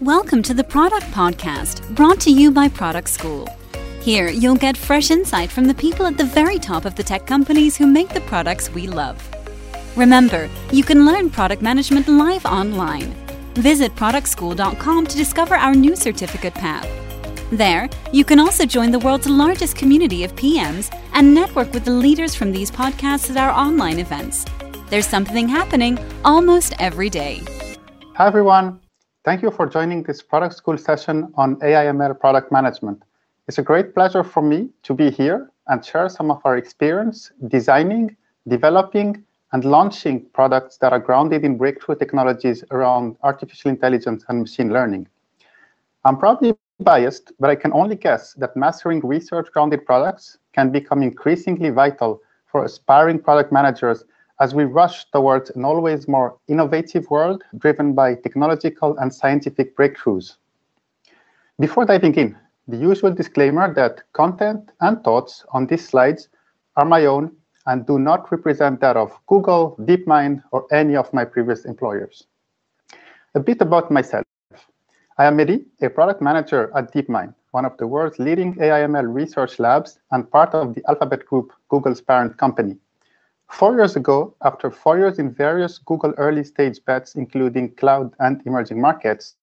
Welcome to the Product Podcast, brought to you by Product School. Here, you'll get fresh insight from the people at the very top of the tech companies who make the products we love. Remember, you can learn product management live online. Visit productschool.com to discover our new certificate path. There, you can also join the world's largest community of PMs and network with the leaders from these podcasts at our online events. There's something happening almost every day. Hi, everyone. Thank you for joining this Product School session on AIML product management. It's a great pleasure for me to be here and share some of our experience designing, developing, and launching products that are grounded in breakthrough technologies around artificial intelligence and machine learning. I'm probably biased, but I can only guess that mastering research-grounded products can become increasingly vital for aspiring product managers as we rush towards an always more innovative world driven by technological and scientific breakthroughs. Before diving in, the usual disclaimer that content and thoughts on these slides are my own and do not represent that of Google, DeepMind, or any of my previous employers. A bit about myself. I am Mehdi, a product manager at DeepMind, one of the world's leading AIML research labs and part of the Alphabet Group, Google's parent company. Four years ago, after four years in various Google early stage bets, including cloud and emerging markets,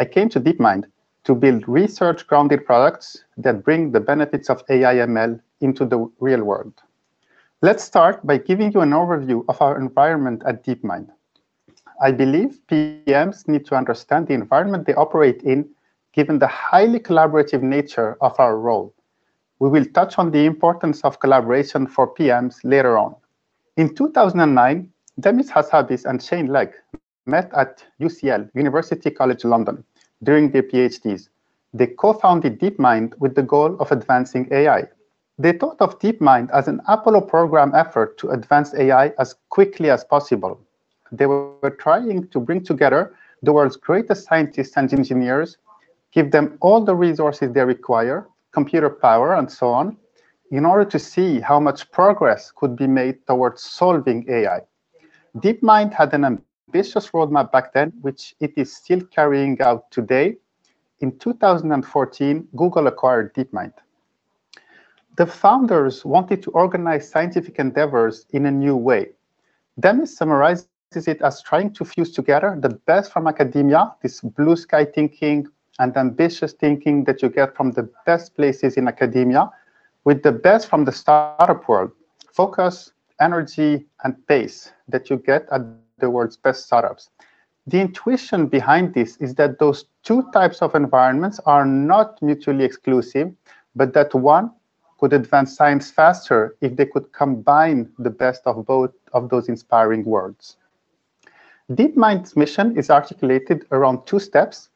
I came to DeepMind to build research grounded products that bring the benefits of AIML into the real world. Let's start by giving you an overview of our environment at DeepMind. I believe PMs need to understand the environment they operate in, given the highly collaborative nature of our role. We will touch on the importance of collaboration for PMs later on. In 2009, Demis Hassabis and Shane Legg met at UCL, University College London, during their PhDs. They co-founded DeepMind with the goal of advancing AI. They thought of DeepMind as an Apollo program effort to advance AI as quickly as possible. They were trying to bring together the world's greatest scientists and engineers, give them all the resources they require, computer power, and so on, in order to see how much progress could be made towards solving AI. DeepMind had an ambitious roadmap back then, which it is still carrying out today. In 2014, Google acquired DeepMind. The founders wanted to organize scientific endeavors in a new way. Demis summarizes it as trying to fuse together the best from academia, this blue sky thinking and ambitious thinking that you get from the best places in academia, with the best from the startup world, focus, energy, and pace that you get at the world's best startups. The intuition behind this is that those two types of environments are not mutually exclusive, but that one could advance science faster if they could combine the best of both of those inspiring worlds. DeepMind's mission is articulated around two steps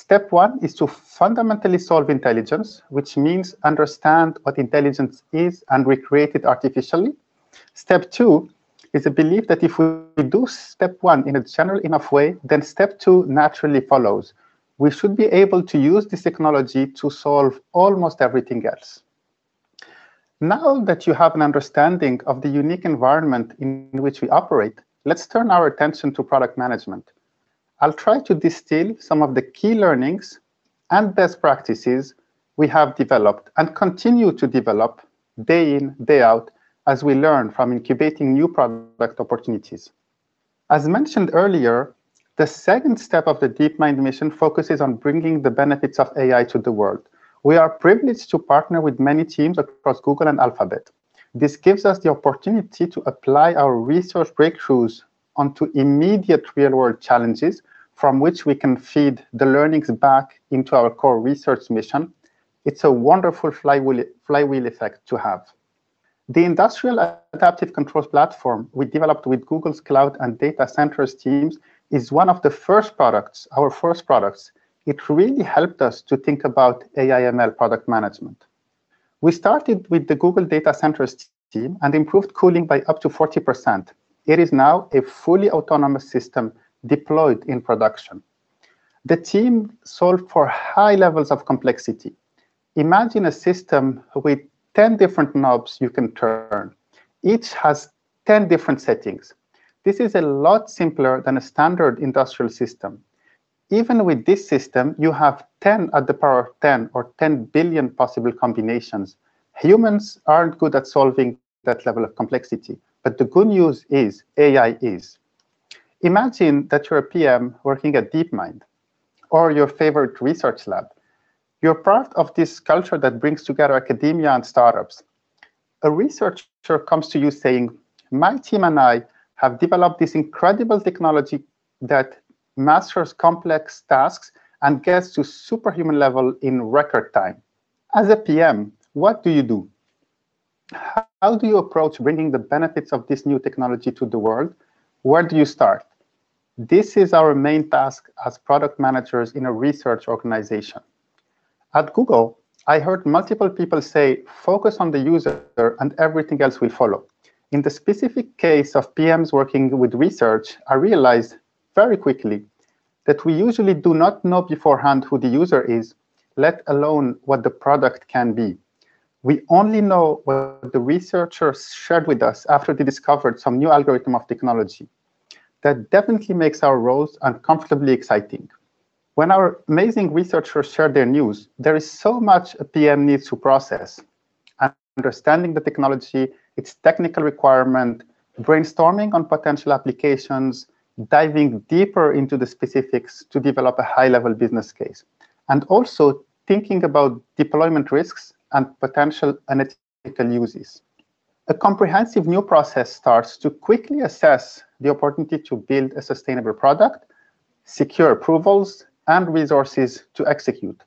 Step one is to fundamentally solve intelligence, which means understand what intelligence is and recreate it artificially. Step two is a belief that if we do step one in a general enough way, then step two naturally follows. We should be able to use this technology to solve almost everything else. Now that you have an understanding of the unique environment in which we operate, let's turn our attention to product management. I'll try to distill some of the key learnings and best practices we have developed and continue to develop day in, day out as we learn from incubating new product opportunities. As mentioned earlier, the second step of the DeepMind mission focuses on bringing the benefits of AI to the world. We are privileged to partner with many teams across Google and Alphabet. This gives us the opportunity to apply our research breakthroughs onto immediate real-world challenges from which we can feed the learnings back into our core research mission, it's a wonderful flywheel, flywheel effect to have. The industrial adaptive controls platform we developed with Google's cloud and data centers teams is one of the first products, our first products. It really helped us to think about AIML product management. We started with the Google data centers team and improved cooling by up to 40%. It is now a fully autonomous system deployed in production. The team solved for high levels of complexity. Imagine a system with 10 different knobs you can turn. Each has 10 different settings. This is a lot simpler than a standard industrial system. even with this system, you have 10 at the power of 10 or 10 billion possible combinations. Humans aren't good at solving that level of complexity. But the good news is AI is. Imagine that you're a PM working at DeepMind or your favorite research lab. You're part of this culture that brings together academia and startups. A researcher comes to you saying, my team and I have developed this incredible technology that masters complex tasks and gets to superhuman level in record time. As a PM, what do you do? How do you approach bringing the benefits of this new technology to the world? Where do you start? This is our main task as product managers in a research organization. At Google, I heard multiple people say, focus on the user and everything else will follow. In the specific case of PMs working with research, I realized very quickly that we usually do not know beforehand who the user is, let alone what the product can be. We only know what the researchers shared with us after they discovered some new algorithm of technology. That definitely makes our roles uncomfortably exciting. When our amazing researchers share their news, there is so much a PM needs to process. Understanding the technology, its technical requirement, brainstorming on potential applications, diving deeper into the specifics to develop a high-level business case, and also thinking about deployment risks and potential unethical uses. A comprehensive new process starts to quickly assess the opportunity to build a sustainable product, secure approvals, and resources to execute.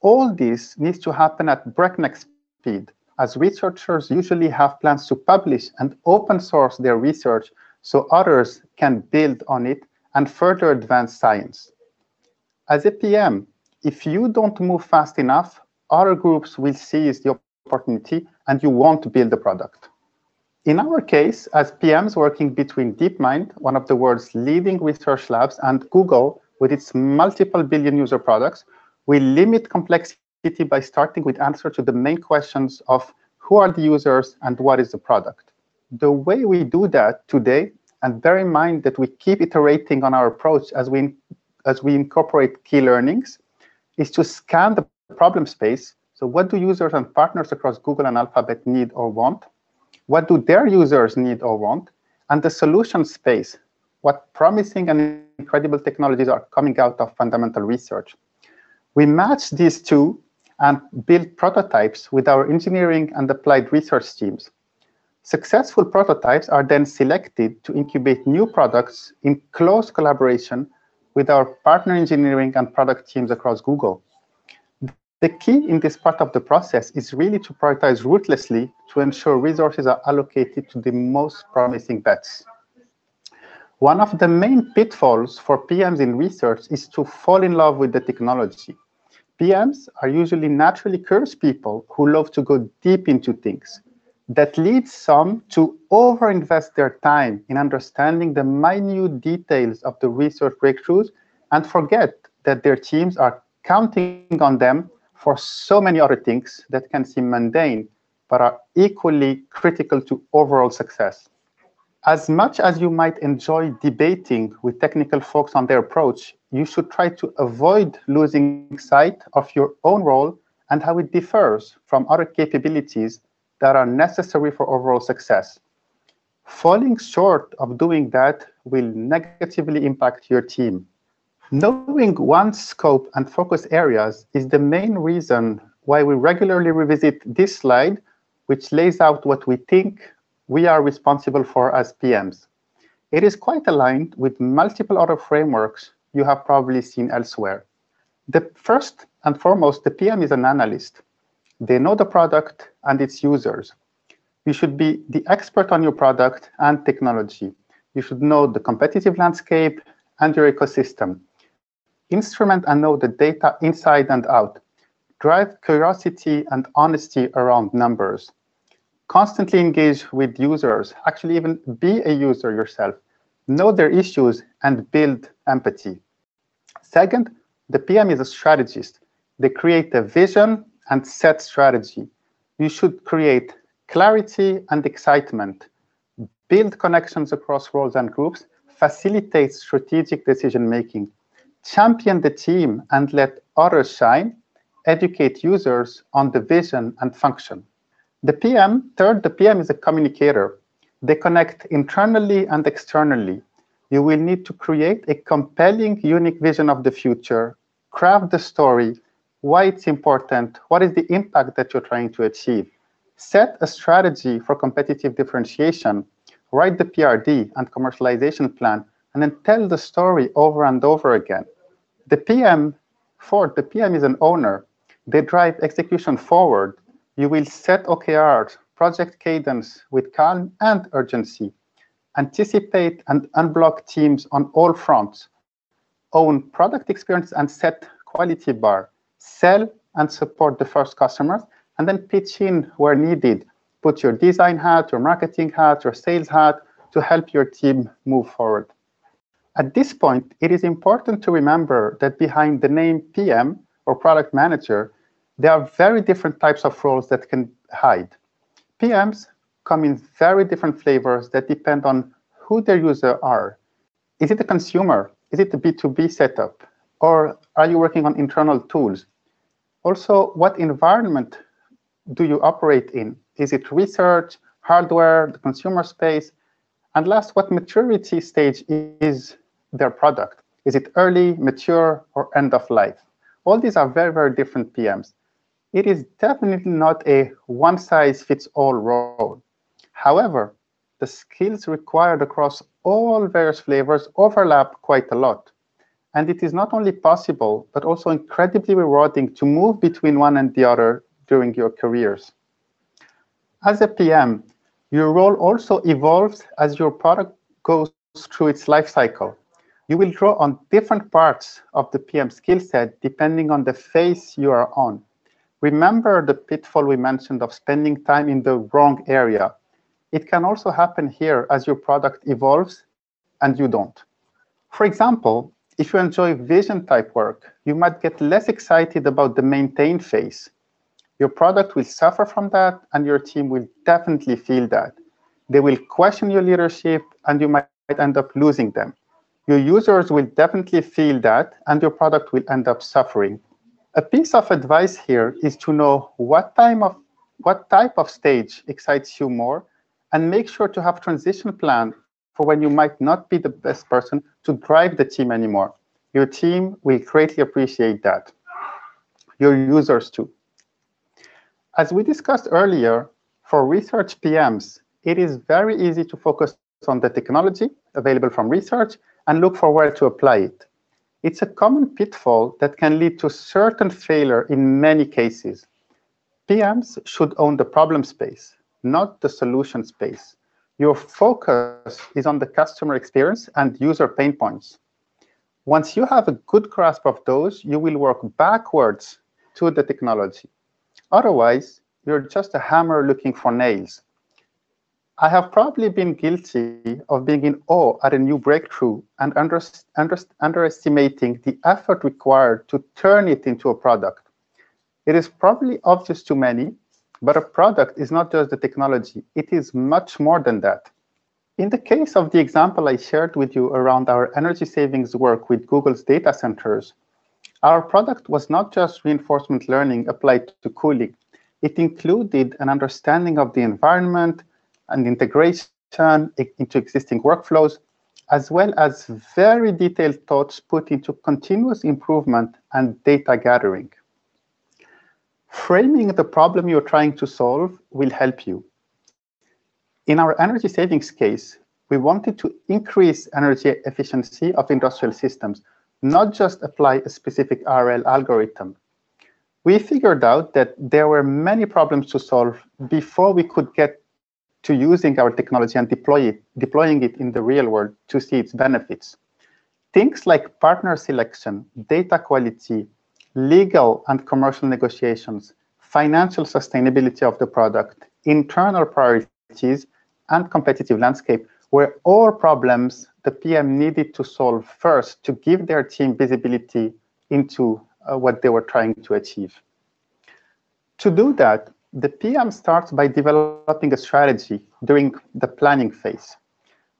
All this needs to happen at breakneck speed, as researchers usually have plans to publish and open source their research so others can build on it and further advance science. As a PM, if you don't move fast enough, other groups will seize the opportunity and you won't build the product. In our case, as PMs working between DeepMind, one of the world's leading research labs, and Google with its multiple billion user products, we limit complexity by starting with answer to the main questions of who are the users and what is the product. The way we do that today, and bear in mind that we keep iterating on our approach as we, as we incorporate key learnings, is to scan the problem space. So what do users and partners across Google and Alphabet need or want? What do their users need or want? And the solution space, what promising and incredible technologies are coming out of fundamental research. We match these two and build prototypes with our engineering and applied research teams. Successful prototypes are then selected to incubate new products in close collaboration with our partner engineering and product teams across Google. The key in this part of the process is really to prioritize ruthlessly to ensure resources are allocated to the most promising bets. One of the main pitfalls for PMs in research is to fall in love with the technology. PMs are usually naturally curious people who love to go deep into things. That leads some to overinvest their time in understanding the minute details of the research breakthroughs and forget that their teams are counting on them for so many other things that can seem mundane, but are equally critical to overall success. As much as you might enjoy debating with technical folks on their approach, you should try to avoid losing sight of your own role and how it differs from other capabilities that are necessary for overall success. Falling short of doing that will negatively impact your team. Knowing one's scope and focus areas is the main reason why we regularly revisit this slide, which lays out what we think we are responsible for as PMs. It is quite aligned with multiple other frameworks you have probably seen elsewhere. The first and foremost, the PM is an analyst. They know the product and its users. You should be the expert on your product and technology. You should know the competitive landscape and your ecosystem instrument and know the data inside and out. Drive curiosity and honesty around numbers. Constantly engage with users, actually even be a user yourself. Know their issues and build empathy. Second, the PM is a strategist. They create a vision and set strategy. You should create clarity and excitement, build connections across roles and groups, facilitate strategic decision making, champion the team and let others shine, educate users on the vision and function. The PM, third, the PM is a communicator. They connect internally and externally. You will need to create a compelling, unique vision of the future, craft the story, why it's important, what is the impact that you're trying to achieve. Set a strategy for competitive differentiation, write the PRD and commercialization plan, and then tell the story over and over again. The PM, fourth, the PM is an owner. They drive execution forward. You will set OKRs, project cadence with calm and urgency. Anticipate and unblock teams on all fronts. Own product experience and set quality bar. Sell and support the first customers, and then pitch in where needed. Put your design hat, your marketing hat, your sales hat to help your team move forward. At this point, it is important to remember that behind the name PM or product manager, there are very different types of roles that can hide. PMs come in very different flavors that depend on who their users are. Is it a consumer? Is it a B2B setup? Or are you working on internal tools? Also, what environment do you operate in? Is it research, hardware, the consumer space? And last, what maturity stage is their product? Is it early, mature, or end of life? All these are very, very different PMs. It is definitely not a one-size-fits-all role. However, the skills required across all various flavors overlap quite a lot. And it is not only possible, but also incredibly rewarding to move between one and the other during your careers. As a PM, your role also evolves as your product goes through its life cycle. You will draw on different parts of the PM skill set depending on the phase you are on. Remember the pitfall we mentioned of spending time in the wrong area. It can also happen here as your product evolves and you don't. For example, if you enjoy vision type work, you might get less excited about the maintain phase. Your product will suffer from that and your team will definitely feel that. They will question your leadership and you might end up losing them. Your users will definitely feel that, and your product will end up suffering. A piece of advice here is to know what time of what type of stage excites you more, and make sure to have transition plan for when you might not be the best person to drive the team anymore. Your team will greatly appreciate that. Your users too. As we discussed earlier, for research PMs, it is very easy to focus on the technology available from research and look for where to apply it. It's a common pitfall that can lead to certain failure in many cases. PMs should own the problem space, not the solution space. Your focus is on the customer experience and user pain points. Once you have a good grasp of those, you will work backwards to the technology. Otherwise, you're just a hammer looking for nails. I have probably been guilty of being in awe at a new breakthrough and under, under, underestimating the effort required to turn it into a product. It is probably obvious to many, but a product is not just the technology, it is much more than that. In the case of the example I shared with you around our energy savings work with Google's data centers, our product was not just reinforcement learning applied to cooling. It included an understanding of the environment, and integration into existing workflows, as well as very detailed thoughts put into continuous improvement and data gathering. Framing the problem you're trying to solve will help you. In our energy savings case, we wanted to increase energy efficiency of industrial systems, not just apply a specific RL algorithm. We figured out that there were many problems to solve before we could get to using our technology and deploy it, deploying it in the real world to see its benefits. Things like partner selection, data quality, legal and commercial negotiations, financial sustainability of the product, internal priorities, and competitive landscape were all problems the PM needed to solve first to give their team visibility into uh, what they were trying to achieve. To do that, the PM starts by developing a strategy during the planning phase.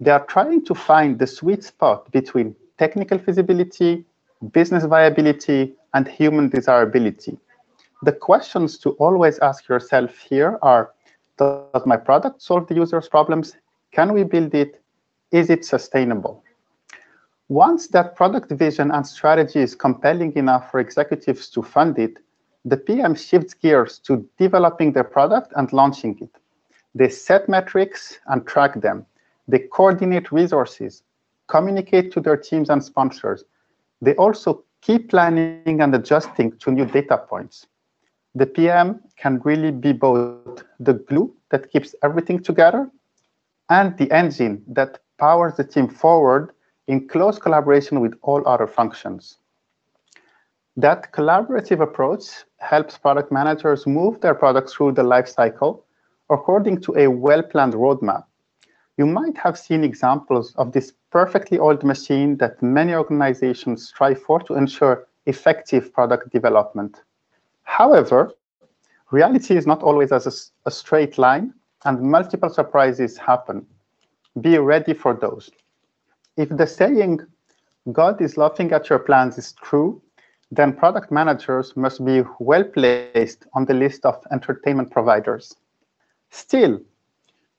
They are trying to find the sweet spot between technical feasibility, business viability, and human desirability. The questions to always ask yourself here are, does my product solve the user's problems? Can we build it? Is it sustainable? Once that product vision and strategy is compelling enough for executives to fund it, the PM shifts gears to developing their product and launching it. They set metrics and track them. They coordinate resources, communicate to their teams and sponsors. They also keep planning and adjusting to new data points. The PM can really be both the glue that keeps everything together and the engine that powers the team forward in close collaboration with all other functions. That collaborative approach helps product managers move their products through the life cycle according to a well-planned roadmap. You might have seen examples of this perfectly oiled machine that many organizations strive for to ensure effective product development. However, reality is not always as a, a straight line and multiple surprises happen. Be ready for those. If the saying, God is laughing at your plans is true, then product managers must be well placed on the list of entertainment providers. Still,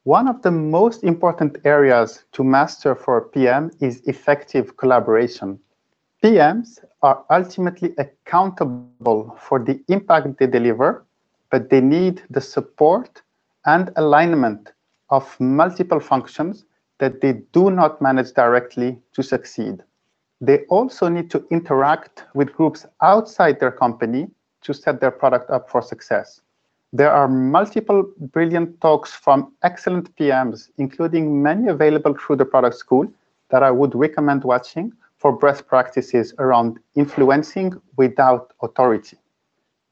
one of the most important areas to master for PM is effective collaboration. PMs are ultimately accountable for the impact they deliver, but they need the support and alignment of multiple functions that they do not manage directly to succeed. They also need to interact with groups outside their company to set their product up for success. There are multiple brilliant talks from excellent PMs, including many available through the product school that I would recommend watching for best practices around influencing without authority.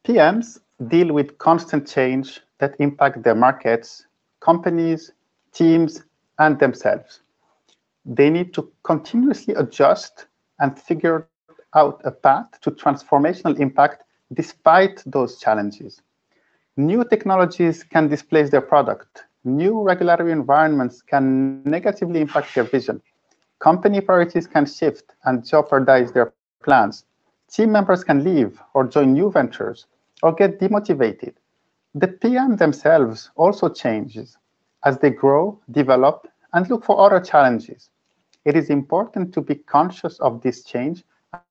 PMs deal with constant change that impact their markets, companies, teams, and themselves. They need to continuously adjust and figure out a path to transformational impact despite those challenges. New technologies can displace their product. New regulatory environments can negatively impact their vision. Company priorities can shift and jeopardize their plans. Team members can leave or join new ventures or get demotivated. The PM themselves also changes as they grow, develop, and look for other challenges. It is important to be conscious of this change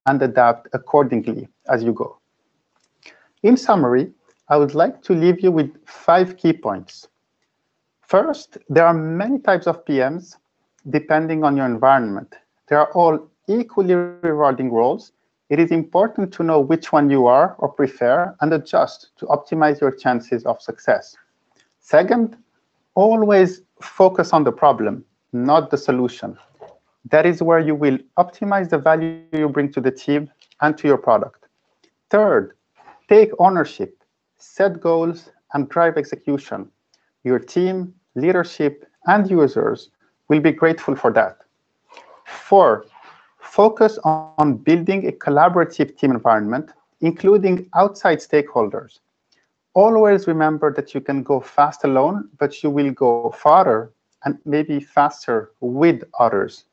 and adapt accordingly as you go. In summary, I would like to leave you with five key points. First, there are many types of PMs depending on your environment. They are all equally rewarding roles. It is important to know which one you are or prefer and adjust to optimize your chances of success. Second, always focus on the problem, not the solution. That is where you will optimize the value you bring to the team and to your product. Third, take ownership, set goals, and drive execution. Your team, leadership, and users will be grateful for that. Four, focus on building a collaborative team environment, including outside stakeholders always remember that you can go fast alone, but you will go farther and maybe faster with others.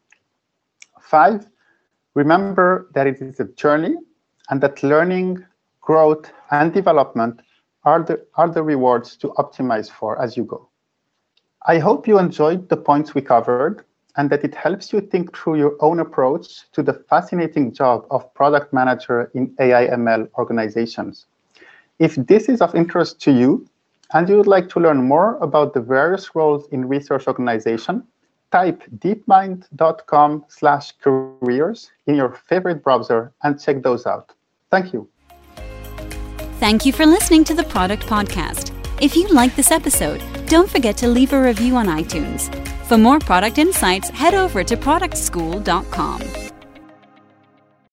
Five, remember that it is a journey and that learning, growth, and development are the, are the rewards to optimize for as you go. I hope you enjoyed the points we covered and that it helps you think through your own approach to the fascinating job of product manager in AI ML organizations. If this is of interest to you and you would like to learn more about the various roles in research organization, type deepmind.com slash careers in your favorite browser and check those out. Thank you. Thank you for listening to the Product Podcast. If you like this episode, don't forget to leave a review on iTunes. For more product insights, head over to productschool.com.